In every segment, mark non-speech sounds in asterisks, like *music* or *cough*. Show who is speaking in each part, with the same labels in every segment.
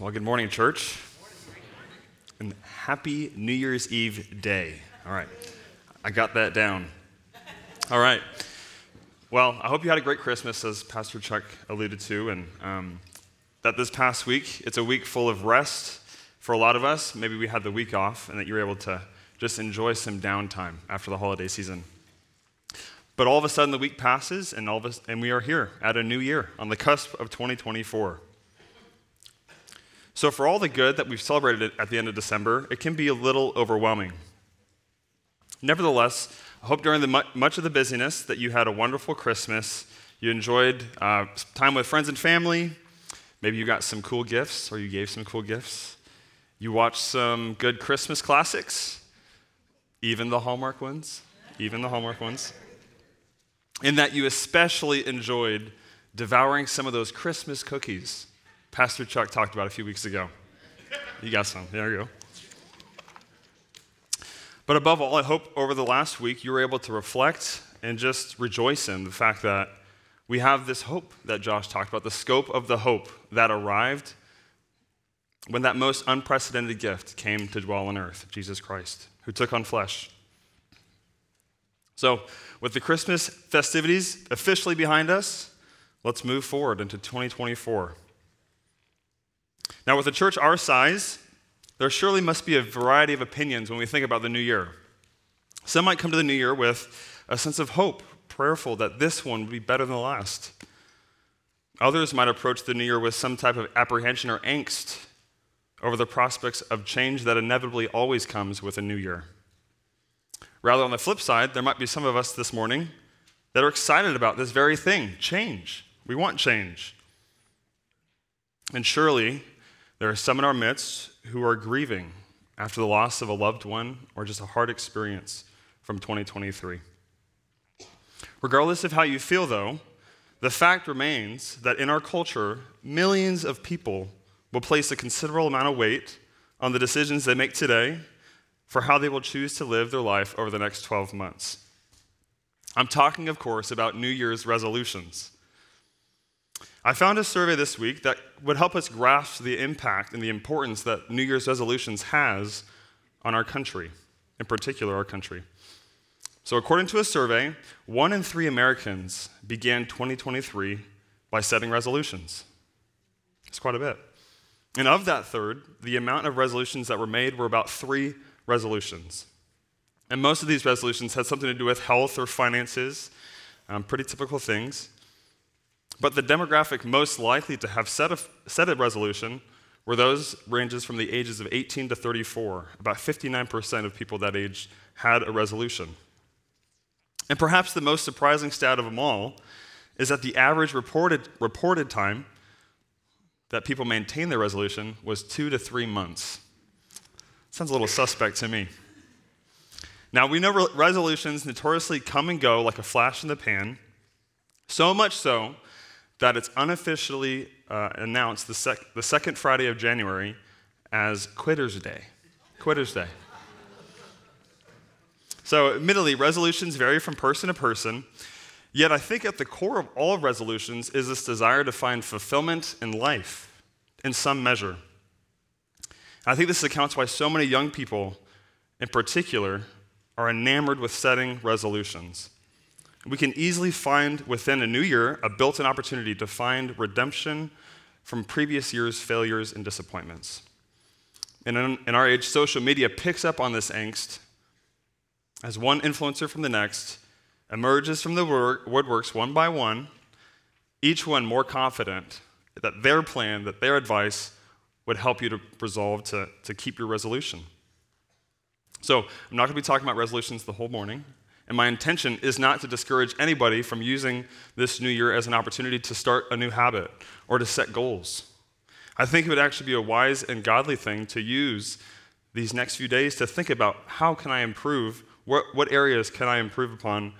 Speaker 1: Well, good morning, church. And happy New Year's Eve day. All right, I got that down. All right. Well, I hope you had a great Christmas, as Pastor Chuck alluded to, and um, that this past week, it's a week full of rest for a lot of us. Maybe we had the week off, and that you were able to just enjoy some downtime after the holiday season. But all of a sudden, the week passes, and, all of us, and we are here at a new year on the cusp of 2024. So, for all the good that we've celebrated at the end of December, it can be a little overwhelming. Nevertheless, I hope during the much of the busyness that you had a wonderful Christmas. You enjoyed uh, time with friends and family. Maybe you got some cool gifts, or you gave some cool gifts. You watched some good Christmas classics, even the Hallmark ones, even the Hallmark ones. In that you especially enjoyed devouring some of those Christmas cookies Pastor Chuck talked about a few weeks ago. You got some. There you go. But above all, I hope over the last week you were able to reflect and just rejoice in the fact that we have this hope that Josh talked about, the scope of the hope that arrived when that most unprecedented gift came to dwell on earth, Jesus Christ, who took on flesh. So, with the Christmas festivities officially behind us, let's move forward into 2024. Now, with a church our size, there surely must be a variety of opinions when we think about the new year. Some might come to the new year with a sense of hope, prayerful that this one would be better than the last. Others might approach the new year with some type of apprehension or angst over the prospects of change that inevitably always comes with a new year. Rather, on the flip side, there might be some of us this morning that are excited about this very thing change. We want change. And surely, there are some in our midst who are grieving after the loss of a loved one or just a hard experience from 2023. Regardless of how you feel, though, the fact remains that in our culture, millions of people will place a considerable amount of weight on the decisions they make today for how they will choose to live their life over the next 12 months. I'm talking, of course, about New Year's resolutions. I found a survey this week that would help us grasp the impact and the importance that New Year's resolutions has on our country, in particular our country. So, according to a survey, one in three Americans began 2023 by setting resolutions. It's quite a bit. And of that third, the amount of resolutions that were made were about three resolutions. And most of these resolutions had something to do with health or finances, um, pretty typical things. But the demographic most likely to have set a, set a resolution were those ranges from the ages of 18 to 34. About 59% of people that age had a resolution. And perhaps the most surprising stat of them all is that the average reported, reported time that people maintain their resolution was two to three months. Sounds a little suspect to me. Now, we know re- resolutions notoriously come and go like a flash in the pan, so much so that it's unofficially uh, announced the, sec- the second Friday of January as Quitter's Day. Quitter's Day. So, admittedly, resolutions vary from person to person, yet I think at the core of all resolutions is this desire to find fulfillment in life in some measure. I think this accounts why so many young people, in particular, are enamored with setting resolutions we can easily find within a new year a built in opportunity to find redemption from previous year's failures and disappointments. And in, in, our age, social media picks up on this angst as one influencer from the next emerges from the woodworks one by one, each one more confident that their plan, that their advice would help you to resolve to, to keep your resolution. So, I'm not going to be talking about resolutions the whole morning. And my intention is not to discourage anybody from using this new year as an opportunity to start a new habit or to set goals. I think it would actually be a wise and godly thing to use these next few days to think about how can I improve, what, what areas can I improve upon,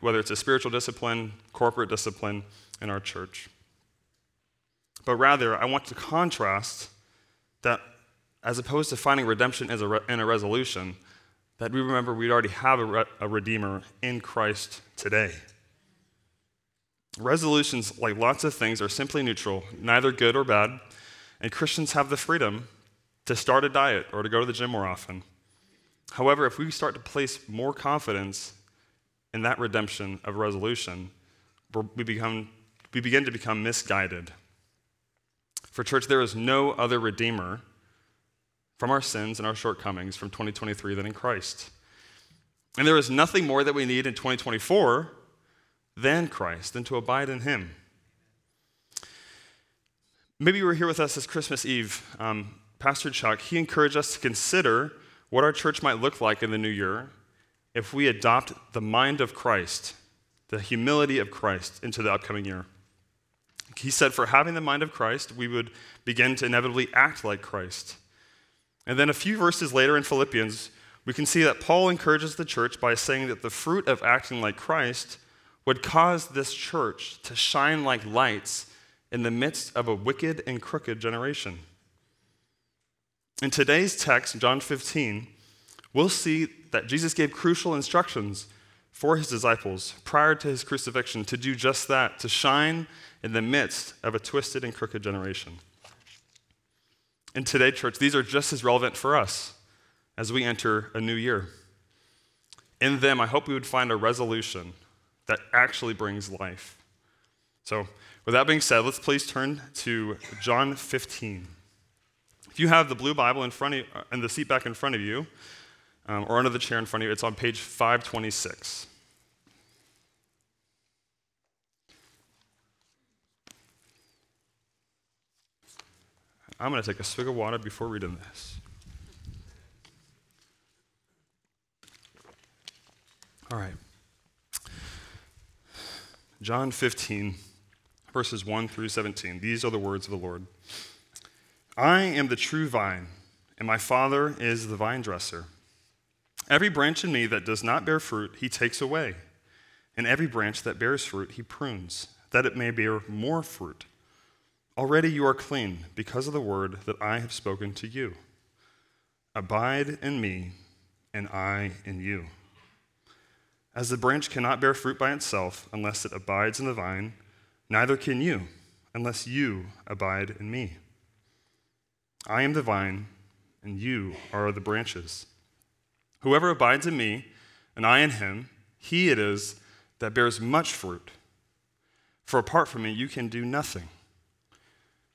Speaker 1: whether it's a spiritual discipline, corporate discipline in our church. But rather, I want to contrast that as opposed to finding redemption in a resolution, that we remember we already have a, re- a Redeemer in Christ today. Resolutions, like lots of things, are simply neutral, neither good or bad. And Christians have the freedom to start a diet or to go to the gym more often. However, if we start to place more confidence in that redemption of resolution, we, become, we begin to become misguided. For church, there is no other Redeemer from our sins and our shortcomings from 2023 than in Christ. And there is nothing more that we need in 2024 than Christ, than to abide in Him. Maybe you were here with us this Christmas Eve. Um, Pastor Chuck, he encouraged us to consider what our church might look like in the new year if we adopt the mind of Christ, the humility of Christ, into the upcoming year. He said, for having the mind of Christ, we would begin to inevitably act like Christ. And then a few verses later in Philippians, we can see that Paul encourages the church by saying that the fruit of acting like Christ would cause this church to shine like lights in the midst of a wicked and crooked generation. In today's text, John 15, we'll see that Jesus gave crucial instructions for his disciples prior to his crucifixion to do just that, to shine in the midst of a twisted and crooked generation. In today, church, these are just as relevant for us as we enter a new year. In them, I hope we would find a resolution that actually brings life. So, with that being said, let's please turn to John 15. If you have the blue Bible in front of you, and the seat back in front of you, um, or under the chair in front of you, it's on page 526. I'm going to take a swig of water before reading this. All right. John 15, verses 1 through 17. These are the words of the Lord. I am the true vine, and my Father is the vine dresser. Every branch in me that does not bear fruit, he takes away. And every branch that bears fruit, he prunes, that it may bear more fruit. Already you are clean because of the word that I have spoken to you. Abide in me, and I in you. As the branch cannot bear fruit by itself unless it abides in the vine, neither can you unless you abide in me. I am the vine, and you are the branches. Whoever abides in me, and I in him, he it is that bears much fruit. For apart from me, you can do nothing.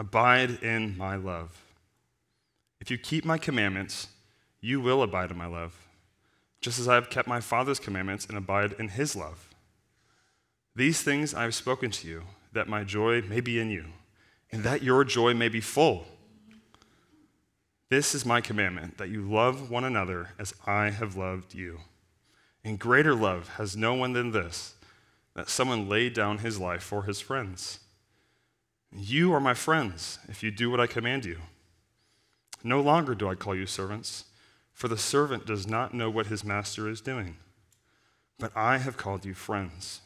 Speaker 1: Abide in my love. If you keep my commandments, you will abide in my love just as I have kept my Father's commandments and abide in his love. These things I have spoken to you, that my joy may be in you, and that your joy may be full. This is my commandment, that you love one another as I have loved you. And greater love has no one than this, that someone laid down his life for his friends. You are my friends if you do what I command you. No longer do I call you servants for the servant does not know what his master is doing. But I have called you friends.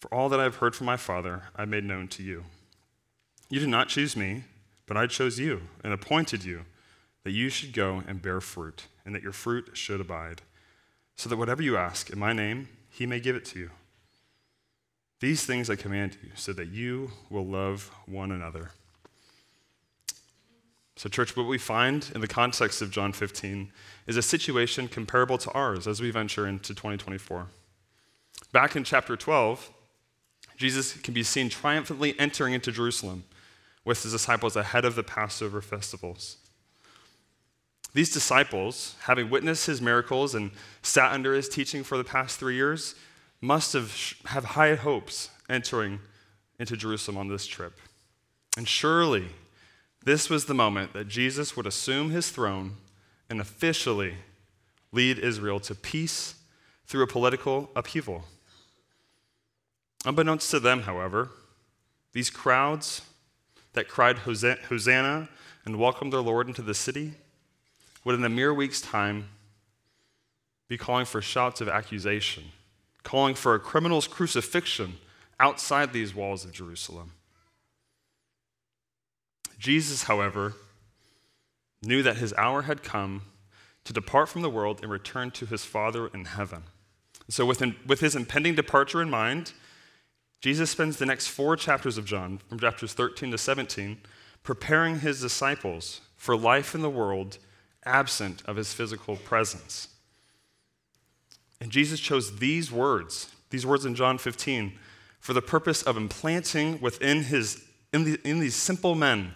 Speaker 1: For all that I have heard from my Father, I made known to you. You did not choose me, but I chose you and appointed you that you should go and bear fruit, and that your fruit should abide, so that whatever you ask in my name, he may give it to you. These things I command you, so that you will love one another. So, church, what we find in the context of John 15 is a situation comparable to ours as we venture into 2024. Back in chapter 12, Jesus can be seen triumphantly entering into Jerusalem with his disciples ahead of the Passover festivals. These disciples, having witnessed his miracles and sat under his teaching for the past three years, must have, have high hopes entering into Jerusalem on this trip. And surely this was the moment that Jesus would assume his throne and officially lead Israel to peace through a political upheaval. Unbeknownst to them, however, these crowds that cried Hosanna and welcomed their Lord into the city would, in a mere week's time, be calling for shouts of accusation, calling for a criminal's crucifixion outside these walls of Jerusalem. Jesus, however, knew that his hour had come to depart from the world and return to his Father in heaven. So, with, with his impending departure in mind, Jesus spends the next four chapters of John, from chapters 13 to 17, preparing his disciples for life in the world absent of his physical presence. And Jesus chose these words, these words in John 15, for the purpose of implanting within his, in, the, in these simple men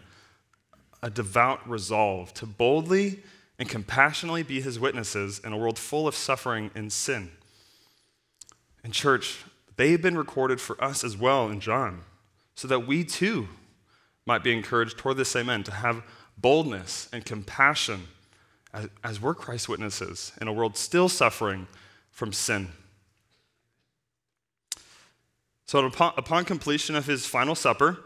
Speaker 1: a devout resolve to boldly and compassionately be his witnesses in a world full of suffering and sin. And, church, they've been recorded for us as well in John, so that we too might be encouraged toward the same end to have boldness and compassion as, as we're Christ's witnesses in a world still suffering from sin. So, upon, upon completion of his final supper,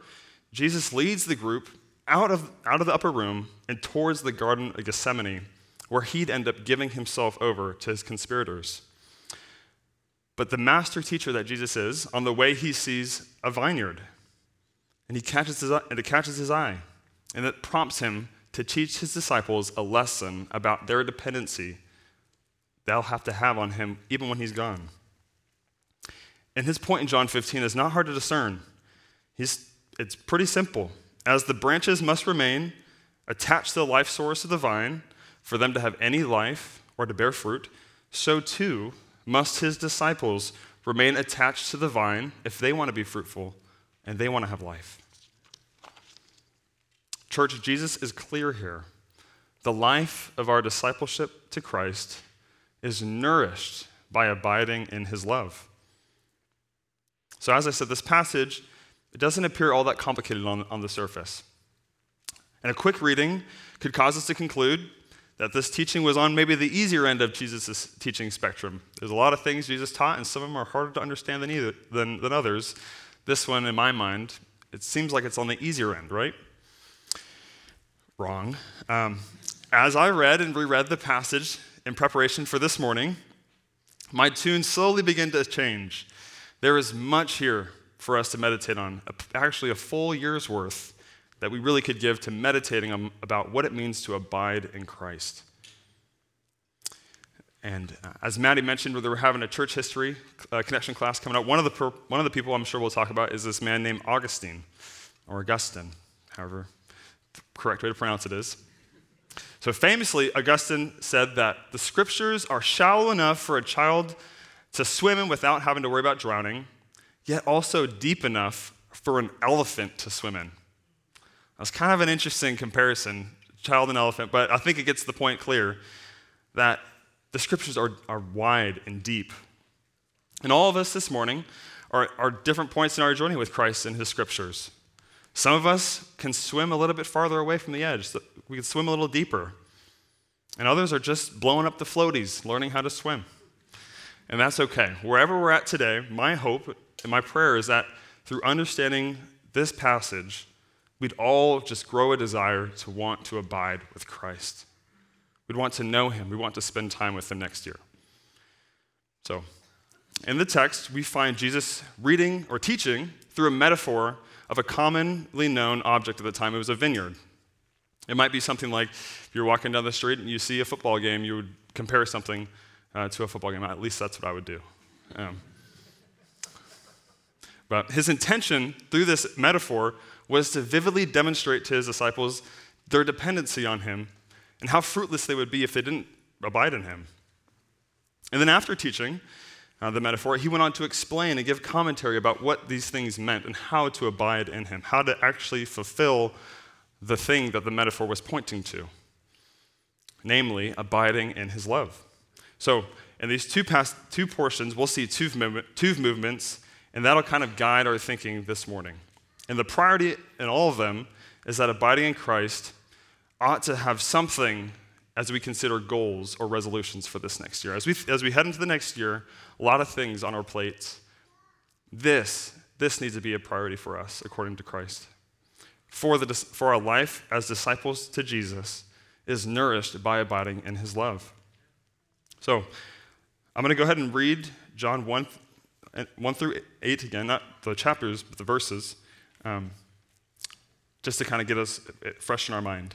Speaker 1: Jesus leads the group out of, out of the upper room and towards the Garden of Gethsemane, where he'd end up giving himself over to his conspirators. But the master teacher that Jesus is, on the way he sees a vineyard, and he catches his, and it catches his eye, and it prompts him to teach his disciples a lesson about their dependency they'll have to have on him even when he's gone. And his point in John 15 is not hard to discern. He's, it's pretty simple. As the branches must remain attached to the life source of the vine for them to have any life or to bear fruit, so too must his disciples remain attached to the vine if they want to be fruitful and they want to have life. Church, Jesus is clear here. The life of our discipleship to Christ is nourished by abiding in his love. So, as I said, this passage it doesn't appear all that complicated on, on the surface. And a quick reading could cause us to conclude that this teaching was on maybe the easier end of Jesus' teaching spectrum. There's a lot of things Jesus taught, and some of them are harder to understand than, either, than, than others. This one, in my mind, it seems like it's on the easier end, right? wrong. Um, as I read and reread the passage in preparation for this morning, my tune slowly began to change. There is much here for us to meditate on, actually, a full year's worth that we really could give to meditating about what it means to abide in Christ. And uh, as Maddie mentioned, we're having a church history uh, connection class coming up. One of, the one of the people I'm sure we'll talk about is this man named Augustine, or Augustine, however correct way to pronounce it is. So famously, Augustine said that the scriptures are shallow enough for a child to swim in without having to worry about drowning, yet also deep enough for an elephant to swim in. That's kind of an interesting comparison, child and elephant, but I think it gets the point clear that the scriptures are, are wide and deep. And all of us this morning are, are different points in our journey with Christ and his scriptures. Some of us can swim a little bit farther away from the edge. We can swim a little deeper. And others are just blowing up the floaties, learning how to swim. And that's okay. Wherever we're at today, my hope and my prayer is that through understanding this passage, we'd all just grow a desire to want to abide with Christ. We'd want to know him. We want to spend time with him next year. So, in the text, we find Jesus reading or teaching through a metaphor of a commonly known object at the time. It was a vineyard. It might be something like if you're walking down the street and you see a football game, you would compare something uh, to a football game. At least that's what I would do. Um, but his intention through this metaphor was to vividly demonstrate to his disciples their dependency on him and how fruitless they would be if they didn't abide in him. And then after teaching, uh, the metaphor, he went on to explain and give commentary about what these things meant and how to abide in him, how to actually fulfill the thing that the metaphor was pointing to, namely, abiding in his love. So, in these two, past, two portions, we'll see two, two movements, and that'll kind of guide our thinking this morning. And the priority in all of them is that abiding in Christ ought to have something as we consider goals or resolutions for this next year. As we, as we head into the next year, a lot of things on our plates. This, this needs to be a priority for us according to Christ. for, the, for our life as disciples to Jesus is nourished by abiding in his love. So, I'm going to go ahead and read John 1, 1 through 8 again, not the chapters, but the verses, um, just to kind of get us fresh in our mind.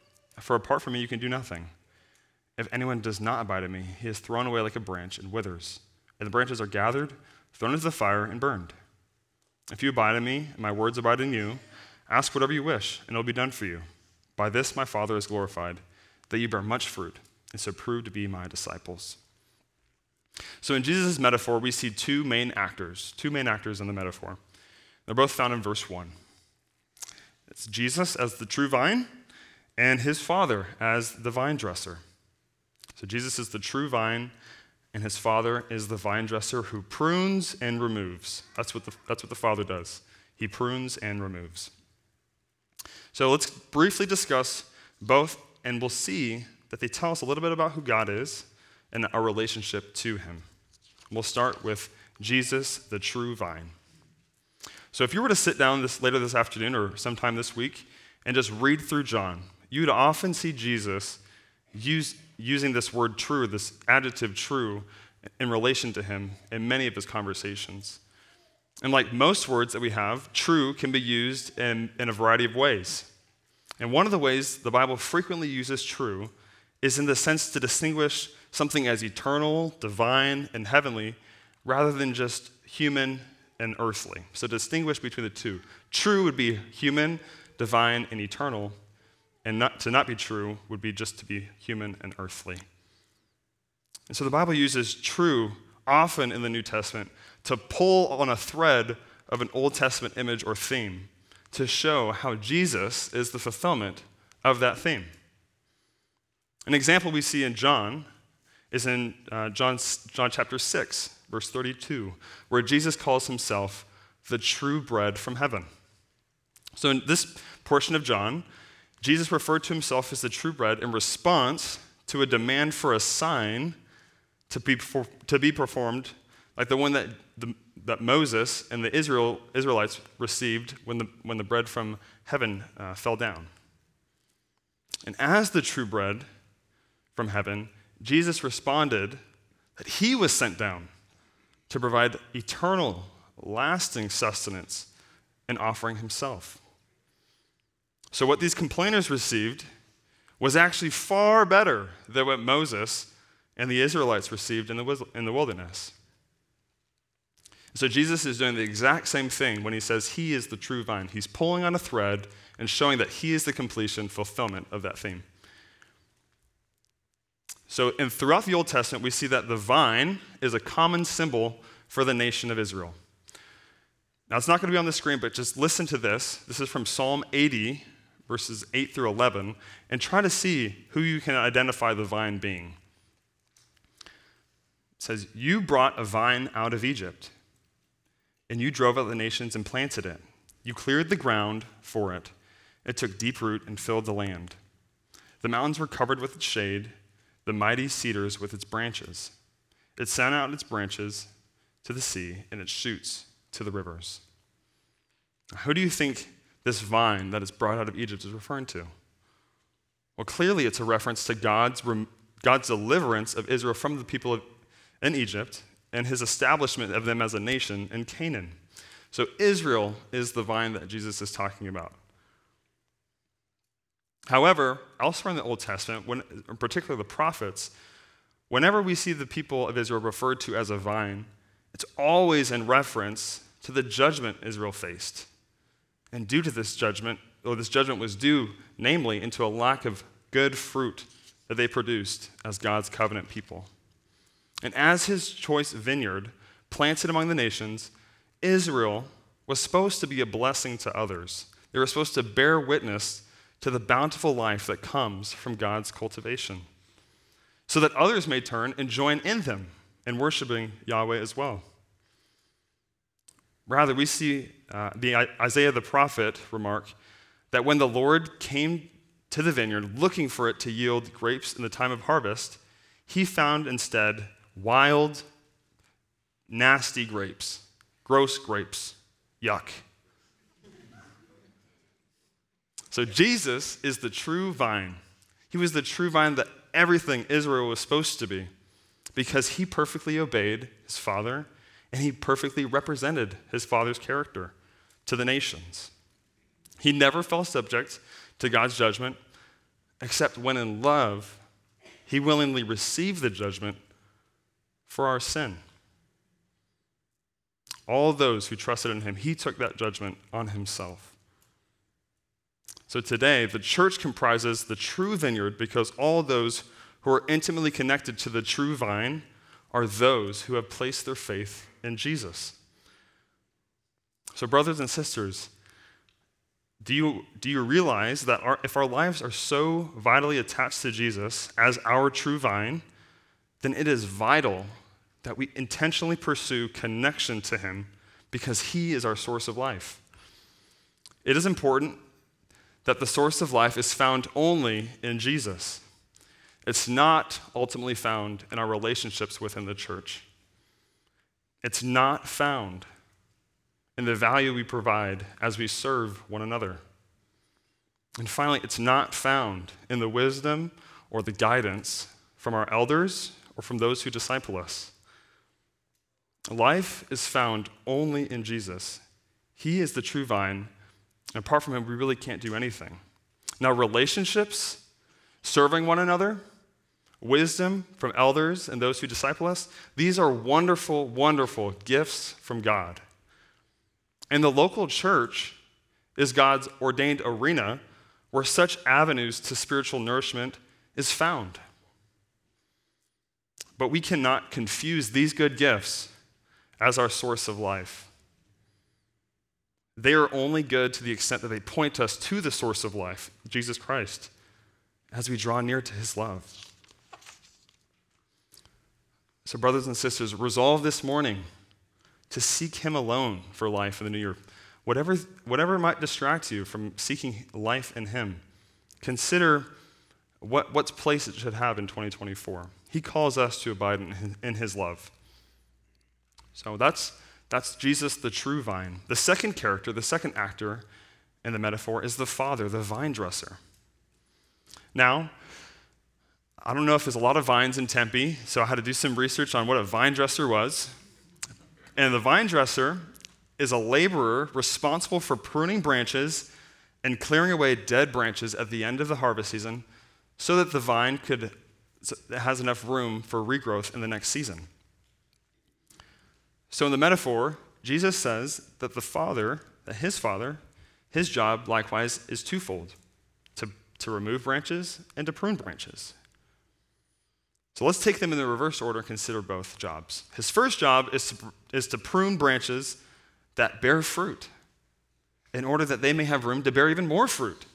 Speaker 1: For apart from me, you can do nothing. If anyone does not abide in me, he is thrown away like a branch and withers. And the branches are gathered, thrown into the fire, and burned. If you abide in me, and my words abide in you, ask whatever you wish, and it will be done for you. By this my Father is glorified, that you bear much fruit, and so prove to be my disciples. So in Jesus' metaphor, we see two main actors, two main actors in the metaphor. They're both found in verse 1. It's Jesus as the true vine, and his Father as the vine dresser. So Jesus is the true vine, and his Father is the vine dresser who prunes and removes. That's what the, that's what the Father does. He prunes and removes. So let's briefly discuss both, and we'll see that they tell us a little bit about who God is and our relationship to him. We'll start with Jesus, the true vine. So if you were to sit down this, later this afternoon or sometime this week and just read through John, you'd often see Jesus use, using this word true, this adjective true, in relation to him in many of his conversations. And like most words that we have, true can be used in, in a variety of ways. And one of the ways the Bible frequently uses true is in the sense to distinguish something as eternal, divine, and heavenly, rather than just human and earthly. So distinguish between the two. True would be human, divine, and eternal, and not, to not be true would be just to be human and earthly. And so the Bible uses true often in the New Testament to pull on a thread of an Old Testament image or theme to show how Jesus is the fulfillment of that theme. An example we see in John is in uh, John, John chapter 6, verse 32, where Jesus calls himself the true bread from heaven. So, in this portion of John, Jesus referred to himself as the true bread in response to a demand for a sign to be, for, to be performed, like the one that, the, that Moses and the Israel, Israelites received when the, when the bread from heaven uh, fell down. And as the true bread from heaven, Jesus responded that he was sent down to provide eternal, lasting sustenance in offering himself. So, what these complainers received was actually far better than what Moses and the Israelites received in the, in the wilderness. So, Jesus is doing the exact same thing when he says he is the true vine. He's pulling on a thread and showing that he is the completion, fulfillment of that theme. So, in, throughout the Old Testament, we see that the vine is a common symbol for the nation of Israel. Now, it's not going to be on the screen, but just listen to this. This is from Psalm 80, verses 8 through 11, and try to see who you can identify the vine being. It says, You brought a vine out of Egypt, and you drove out the nations and planted it. You cleared the ground for it. It took deep root and filled the land. The mountains were covered with its shade the mighty cedars with its branches. It sent out its branches to the sea and its shoots to the rivers. Who do you think this vine that is brought out of Egypt is referring to? Well, clearly it's a reference to God's, God's deliverance of Israel from the people of, in Egypt and his establishment of them as a nation in Canaan. So Israel is the vine that Jesus is talking about. However, elsewhere in the Old Testament, when, particularly the prophets, whenever we see the people of Israel referred to as a vine, it's always in reference to the judgment Israel faced. And due to this judgment, or this judgment was due, namely, into a lack of good fruit that they produced as God's covenant people. And as his choice vineyard planted among the nations, Israel was supposed to be a blessing to others. They were supposed to bear witness to the bountiful life that comes from God's cultivation, so that others may turn and join in them in worshiping Yahweh as well. Rather, we see uh, the Isaiah the prophet remark that when the Lord came to the vineyard looking for it to yield grapes in the time of harvest, he found instead wild, nasty grapes, gross grapes. Yuck. So Jesus is the true vine. He was the true vine that everything Israel was supposed to be because he perfectly obeyed his father and he perfectly represented his father's character to the nations. He never fell subject to God's judgment, except when in love, he willingly received the judgment for our sin. All those who trusted in him, he took that judgment on himself. So today, the church comprises the true vineyard because all those who are intimately connected to the true vine are those who have placed their faith in Jesus. So, brothers and sisters, do you, do you realize that our, if our lives are so vitally attached to Jesus as our true vine, then it is vital that we intentionally pursue connection to Him because He is our source of life. It is important that the source of life is found only in Jesus. It's not ultimately found in our relationships within the church. It's not found in the value we provide as we serve one another. And finally, it's not found in the wisdom or the guidance from our elders or from those who disciple us. Life is found only in Jesus. He is the true vine, and apart from him, we really can't do anything. Now, relationships, serving one another, wisdom from elders and those who disciple us, these are wonderful, wonderful gifts from God. And the local church is God's ordained arena where such avenues to spiritual nourishment is found. But we cannot confuse these good gifts as our source of life. They are only good to the extent that they point us to the source of life, Jesus Christ, as we draw near to his love. So, brothers and sisters, resolve this morning to seek Him alone for life in the new year. Whatever, whatever might distract you from seeking life in Him, consider what, what's place it should have in 2024. He calls us to abide in his, in his love. So that's, that's Jesus, the true vine. The second character, the second actor in the metaphor is the Father, the vine dresser. Now, I don't know if there's a lot of vines in Tempe, so I had to do some research on what a vine dresser was. And the vine dresser is a laborer responsible for pruning branches and clearing away dead branches at the end of the harvest season so that the vine could has enough room for regrowth in the next season. So in the metaphor, Jesus says that the Father, that his Father, his job likewise is twofold to, to remove branches and to prune branches. So let's take them in the reverse order and consider both jobs. His first job is to, is to prune branches that bear fruit in order that they may have room to bear even more fruit.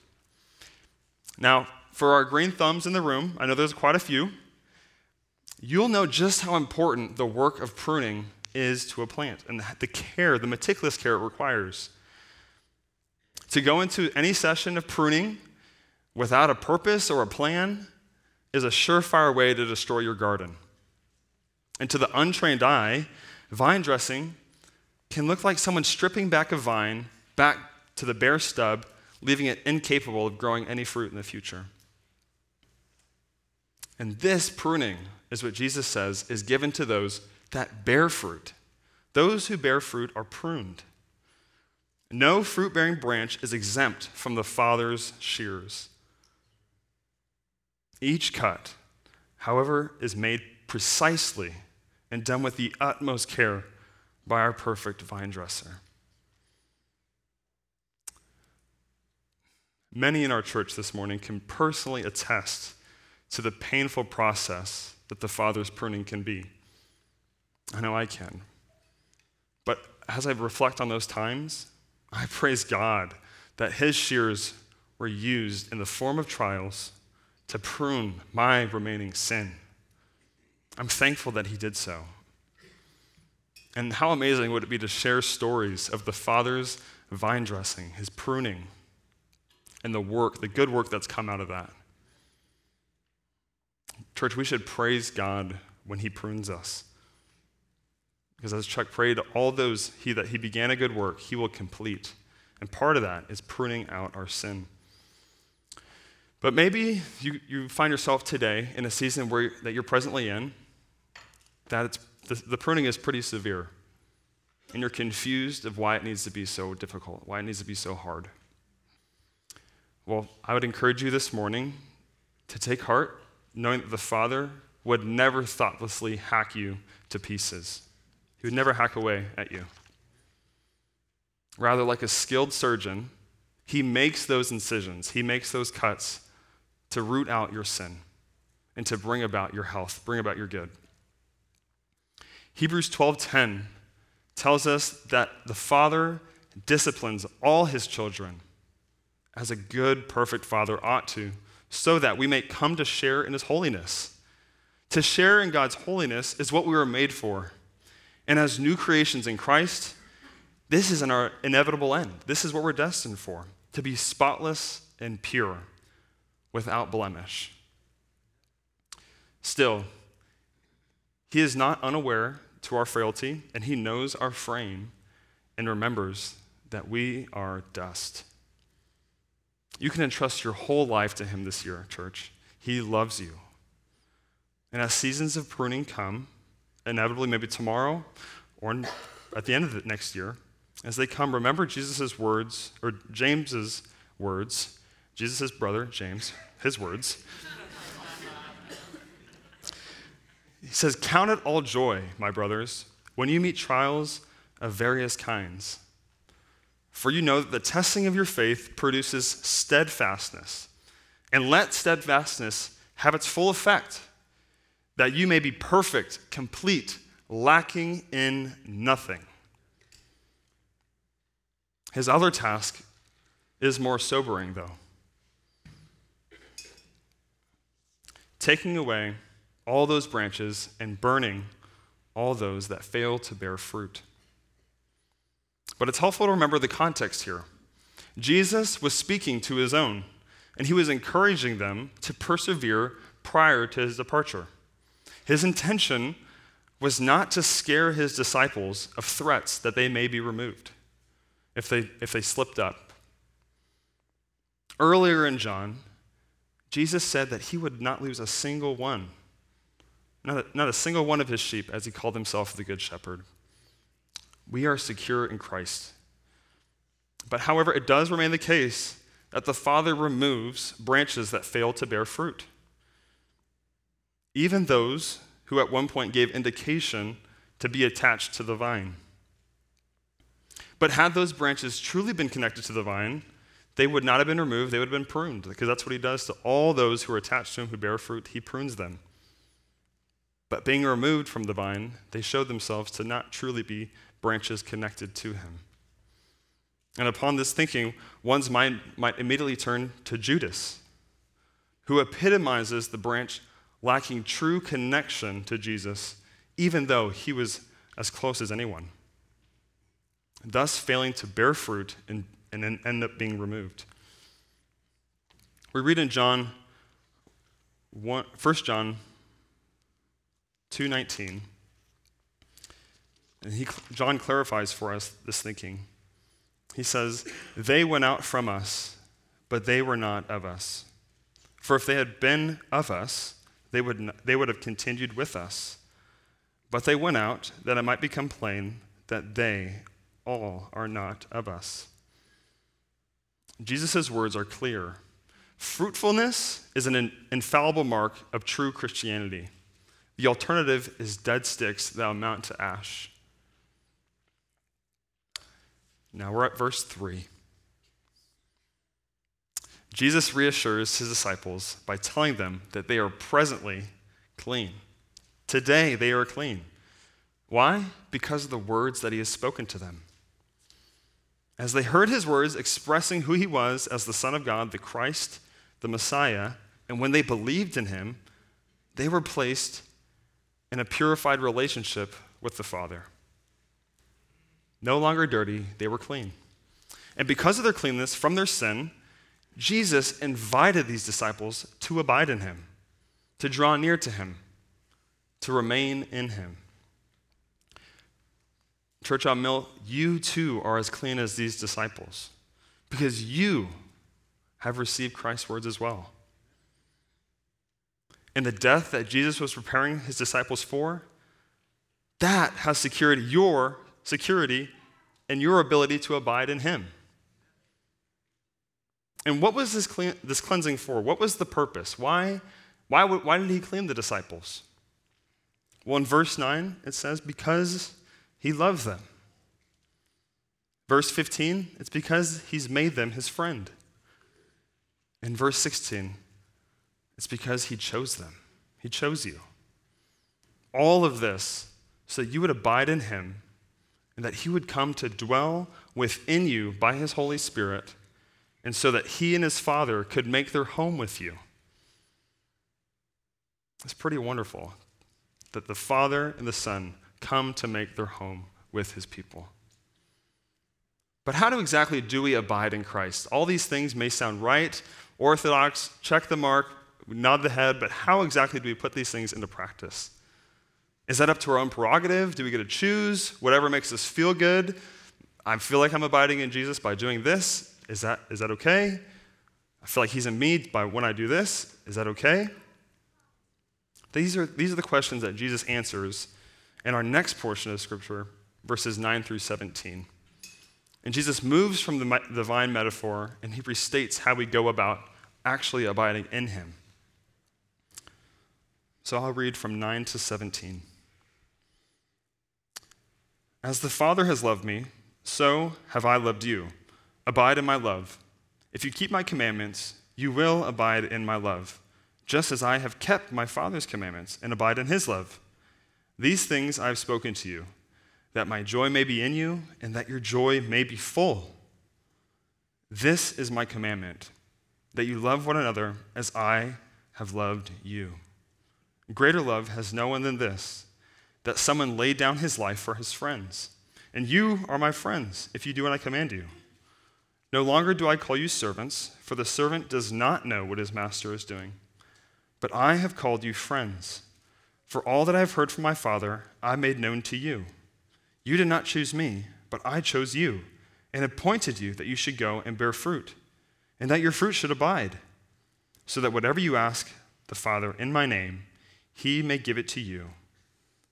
Speaker 1: Now, for our green thumbs in the room, I know there's quite a few, you'll know just how important the work of pruning is to a plant and the care, the meticulous care it requires. To go into any session of pruning without a purpose or a plan is a surefire way to destroy your garden. And to the untrained eye, vine dressing can look like someone stripping back a vine back to the bare stub, leaving it incapable of growing any fruit in the future. And this pruning is what Jesus says is given to those that bear fruit. Those who bear fruit are pruned. No fruit bearing branch is exempt from the Father's shears. Each cut, however, is made precisely and done with the utmost care by our perfect vine dresser. Many in our church this morning can personally attest to the painful process that the Father's pruning can be. I know I can. But as I reflect on those times, I praise God that His shears were used in the form of trials to prune my remaining sin. I'm thankful that he did so. And how amazing would it be to share stories of the Father's vine dressing, his pruning, and the work, the good work that's come out of that. Church, we should praise God when he prunes us. Because as Chuck prayed, all those he that he began a good work, he will complete. And part of that is pruning out our sin. But maybe you, you find yourself today in a season where, that you're presently in, that the, the pruning is pretty severe. And you're confused of why it needs to be so difficult, why it needs to be so hard. Well, I would encourage you this morning to take heart, knowing that the Father would never thoughtlessly hack you to pieces. He would never hack away at you. Rather, like a skilled surgeon, he makes those incisions, he makes those cuts to root out your sin and to bring about your health, bring about your good. Hebrews 12:10 tells us that the Father disciplines all his children as a good, perfect Father ought to, so that we may come to share in his holiness. To share in God's holiness is what we were made for. And as new creations in Christ, this is our inevitable end. This is what we're destined for to be spotless and pure, without blemish. Still, he is not unaware to our frailty, and he knows our frame and remembers that we are dust. You can entrust your whole life to him this year, church. He loves you. And as seasons of pruning come, inevitably, maybe tomorrow or at the end of the next year, as they come, remember Jesus' words, or James's words, Jesus' brother, James, his words. he says, Count it all joy, my brothers, when you meet trials of various kinds. For you know that the testing of your faith produces steadfastness. And let steadfastness have its full effect that you may be perfect, complete, lacking in nothing. His other task is more sobering, though. Taking away all those branches and burning all those that fail to bear fruit. But it's helpful to remember the context here. Jesus was speaking to his own, and he was encouraging them to persevere prior to his departure. His intention was not to scare his disciples of threats that they may be removed if they, if they slipped up. Earlier in John, Jesus said that he would not lose a single one, not a, not a single one of his sheep, as he called himself the Good Shepherd. We are secure in Christ. But however, it does remain the case that the Father removes branches that fail to bear fruit even those who at one point gave indication to be attached to the vine. But had those branches truly been connected to the vine, they would not have been removed, they would have been pruned, because that's what he does to all those who are attached to him who bear fruit, he prunes them. But being removed from the vine, they showed themselves to not truly be branches connected to him. And upon this thinking, one's mind might immediately turn to Judas, who epitomizes the branch lacking true connection to Jesus, even though he was as close as anyone, thus failing to bear fruit and, and then end up being removed. We read in John 1, 1 John 2:19, and he, John clarifies for us this thinking. He says, "They went out from us, but they were not of us. For if they had been of us, they would, they would have continued with us. But they went out that it might become plain that they all are not of us. Jesus' words are clear. Fruitfulness is an infallible mark of true Christianity. The alternative is dead sticks that amount to ash. Now we're at verse 3. Jesus reassures his disciples by telling them that they are presently clean. Today they are clean. Why? Because of the words that he has spoken to them. As they heard his words expressing who he was as the Son of God, the Christ, the Messiah, and when they believed in him, they were placed in a purified relationship with the Father. No longer dirty, they were clean. And because of their cleanness from their sin, Jesus invited these disciples to abide in him, to draw near to him, to remain in him. Church on Mill, you too are as clean as these disciples because you have received Christ's words as well. And the death that Jesus was preparing his disciples for, that has secured your security and your ability to abide in him. And what was this, clean, this cleansing for? What was the purpose? Why, why, why did he clean the disciples? Well, in verse 9, it says, because he loves them. Verse 15, it's because he's made them his friend. In verse 16, it's because he chose them. He chose you. All of this so that you would abide in him and that he would come to dwell within you by his Holy Spirit, and so that he and his Father could make their home with you. It's pretty wonderful that the Father and the Son come to make their home with his people. But how do exactly do we abide in Christ? All these things may sound right, orthodox, check the mark, nod the head, but how exactly do we put these things into practice? Is that up to our own prerogative? Do we get to choose whatever makes us feel good? I feel like I'm abiding in Jesus by doing this. Is that, is that okay? I feel like He's in me by when I do this. Is that okay? These are, these are the questions that Jesus answers in our next portion of Scripture, verses 9 through 17. And Jesus moves from the vine metaphor and he restates how we go about actually abiding in Him. So I'll read from 9 to 17. As the Father has loved me, so have I loved you. Abide in my love. If you keep my commandments, you will abide in my love, just as I have kept my Father's commandments and abide in his love. These things I have spoken to you, that my joy may be in you and that your joy may be full. This is my commandment, that you love one another as I have loved you. Greater love has no one than this that someone laid down his life for his friends. And you are my friends if you do what I command you. No longer do I call you servants, for the servant does not know what his master is doing. But I have called you friends. For all that I have heard from my Father, I made known to you. You did not choose me, but I chose you, and appointed you that you should go and bear fruit, and that your fruit should abide, so that whatever you ask the Father in my name, he may give it to you.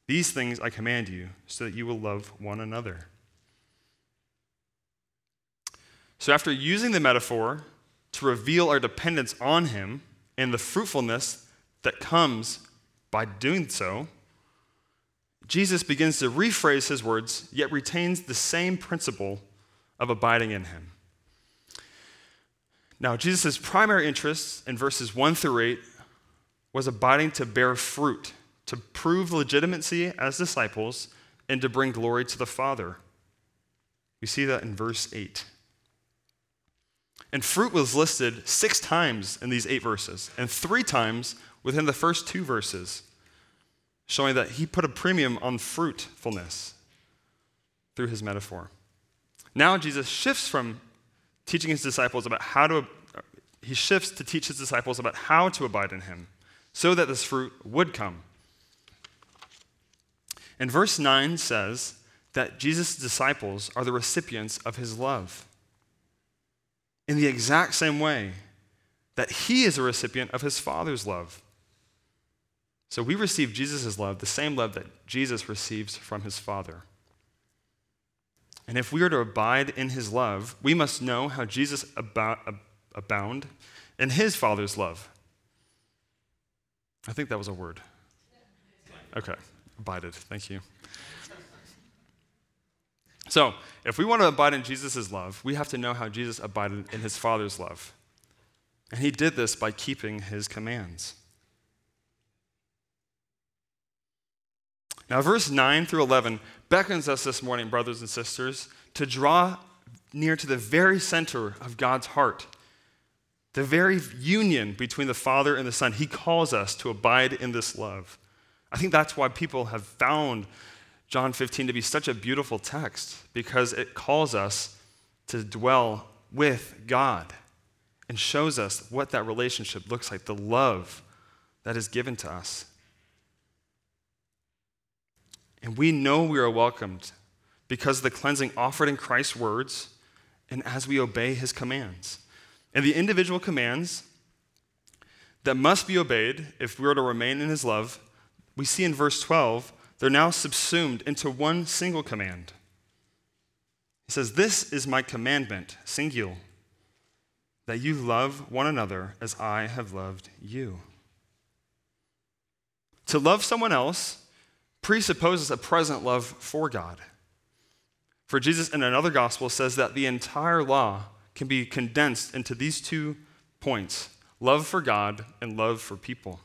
Speaker 1: These things I command you, so that you will love one another. So, after using the metaphor to reveal our dependence on Him and the fruitfulness that comes by doing so, Jesus begins to rephrase his words, yet retains the same principle of abiding in Him. Now, Jesus' primary interest in verses 1 through 8 was abiding to bear fruit to prove legitimacy as disciples, and to bring glory to the Father. We see that in verse 8. And fruit was listed six times in these eight verses, and three times within the first two verses, showing that he put a premium on fruitfulness through his metaphor. Now Jesus shifts from teaching his disciples about how to, he shifts to teach his disciples about how to abide in him so that this fruit would come. And verse 9 says that Jesus' disciples are the recipients of his love. In the exact same way that he is a recipient of his Father's love. So we receive Jesus' love, the same love that Jesus receives from his Father. And if we are to abide in his love, we must know how Jesus abound in his Father's love. I think that was a word. Okay abided. Thank you. So, if we want to abide in Jesus' love, we have to know how Jesus abided in his Father's love. And he did this by keeping his commands. Now, verse 9 through 11 beckons us this morning, brothers and sisters, to draw near to the very center of God's heart, the very union between the Father and the Son. He calls us to abide in this love. I think that's why people have found John 15 to be such a beautiful text, because it calls us to dwell with God and shows us what that relationship looks like, the love that is given to us. And we know we are welcomed because of the cleansing offered in Christ's words and as we obey his commands. And the individual commands that must be obeyed if we are to remain in his love, we see in verse 12, they're now subsumed into one single command. He says, This is my commandment, singular, that you love one another as I have loved you. To love someone else presupposes a present love for God. For Jesus in another gospel says that the entire law can be condensed into these two points love for God and love for people.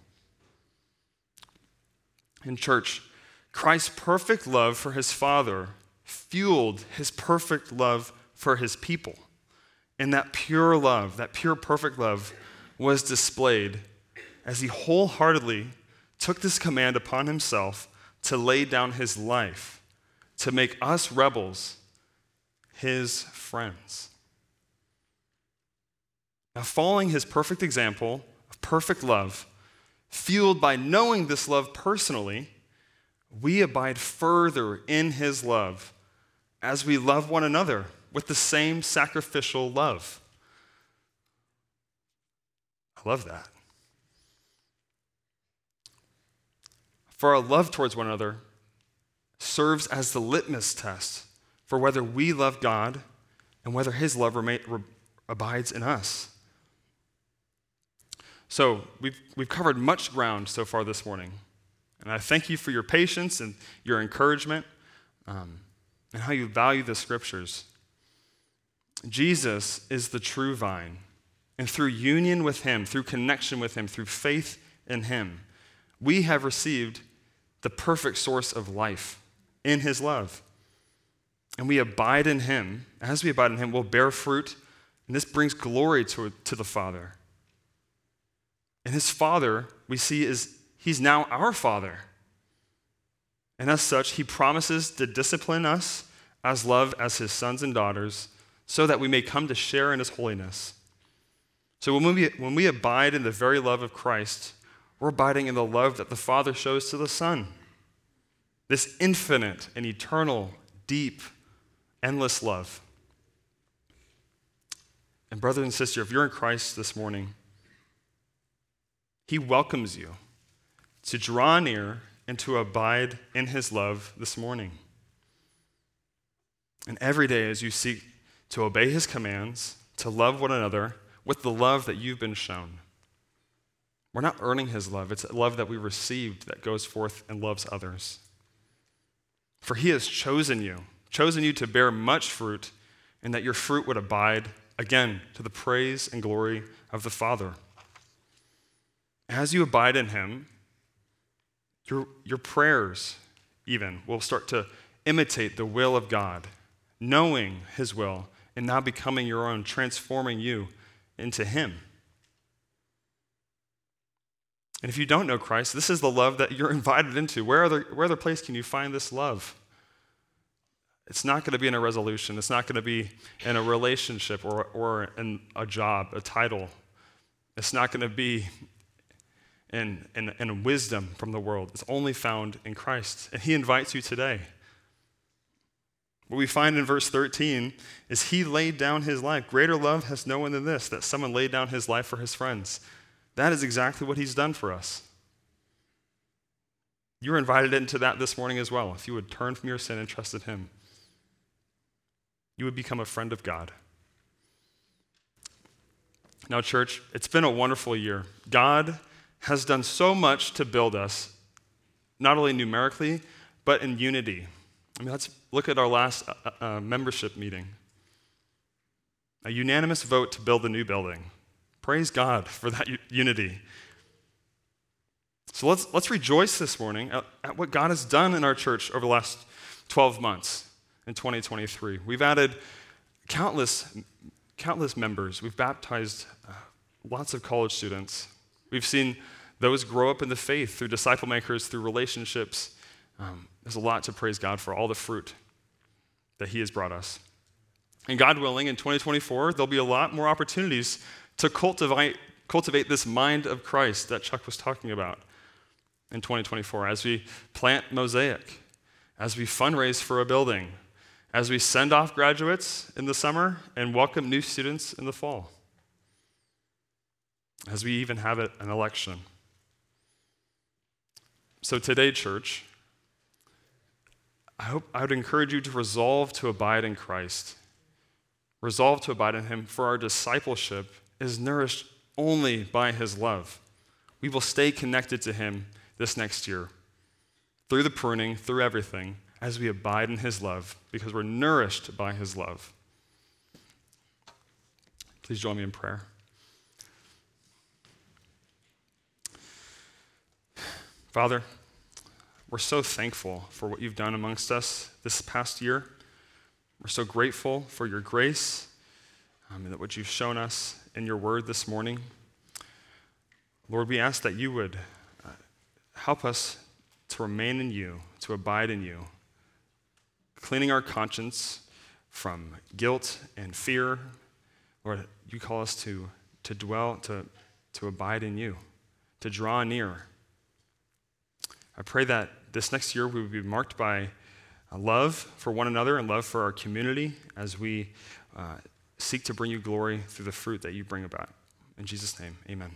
Speaker 1: In church, Christ's perfect love for his Father fueled his perfect love for his people. And that pure love, that pure, perfect love, was displayed as he wholeheartedly took this command upon himself to lay down his life to make us rebels his friends. Now, following his perfect example of perfect love, fueled by knowing this love personally, we abide further in his love as we love one another with the same sacrificial love. I love that. For our love towards one another serves as the litmus test for whether we love God and whether His love remain, re, abides in us. So, we've, we've covered much ground so far this morning. And I thank you for your patience and your encouragement um, and how you value the scriptures. Jesus is the true vine. And through union with Him, through connection with Him, through faith in Him, we have received the perfect source of life in his love. And we abide in him. As we abide in him, we'll bear fruit, and this brings glory to, to the Father. And his Father, we see, is he's now our Father. And as such, he promises to discipline us as love as his sons and daughters so that we may come to share in his holiness. So when we, when we abide in the very love of Christ, we're abiding in the love that the Father shows to the Son. This infinite and eternal, deep, endless love. And, brother and sister, if you're in Christ this morning, He welcomes you to draw near and to abide in His love this morning. And every day, as you seek to obey His commands, to love one another with the love that you've been shown, we're not earning his love. It's a love that we received that goes forth and loves others. For he has chosen you, chosen you to bear much fruit, and that your fruit would abide, again, to the praise and glory of the Father. As you abide in him, your, your prayers, even, will start to imitate the will of God, knowing his will, and now becoming your own, transforming you into him. And if you don't know Christ, this is the love that you're *laughs* invited into. Where other, where other place can you find this love? It's not going to be in a resolution. It's not going to be in a relationship or, or in a job, a title. It's not going to be in, in, in wisdom from the world. It's only found in Christ. And He invites you today. What we find in verse 13 is He laid down His life. Greater love has no one than this, that someone laid down His life for His friends. That is exactly what he's done for us. You were invited into that this morning as well. If you would turn from your sin and trust in him, you would become a friend of God. Now, church, it's been a wonderful year. God has done so much to build us, not only numerically, but in unity. I mean, let's look at our last uh, uh, uh membership meeting. A unanimous vote to build a new building. Praise God for that unity. So let's, let's rejoice this morning at, at, what God has done in our church over the last 12 months in 2023. We've added countless, countless members. We've baptized uh, lots of college students. We've seen those grow up in the faith through disciple makers, through relationships. Um, there's a lot to praise God for, all the fruit that He has brought us. And God willing, in 2024, there'll be a lot more opportunities to cultivate, cultivate this mind of Christ that Chuck was talking about in 2024 as we plant Mosaic, as we fundraise for a building, as we send off graduates in the summer and welcome new students in the fall, as we even have an election. So, today, church, I hope I would encourage you to resolve to abide in Christ. Resolve to abide in Him, for our discipleship is nourished only by His love. We will stay connected to Him this next year through the pruning, through everything, as we abide in His love, because we're nourished by His love. Please join me in prayer. Father, we're so thankful for what you've done amongst us this past year. We're so grateful for your grace um, and that what you've shown us in your word this morning. Lord, we ask that you would uh, help us to remain in you, to abide in you, cleaning our conscience from guilt and fear. Lord, you call us to, to dwell, to, to abide in you, to draw near I pray that this next year we would be marked by love for one another and love for our community as we uh, seek to bring you glory through the fruit that you bring about. In Jesus' name, amen.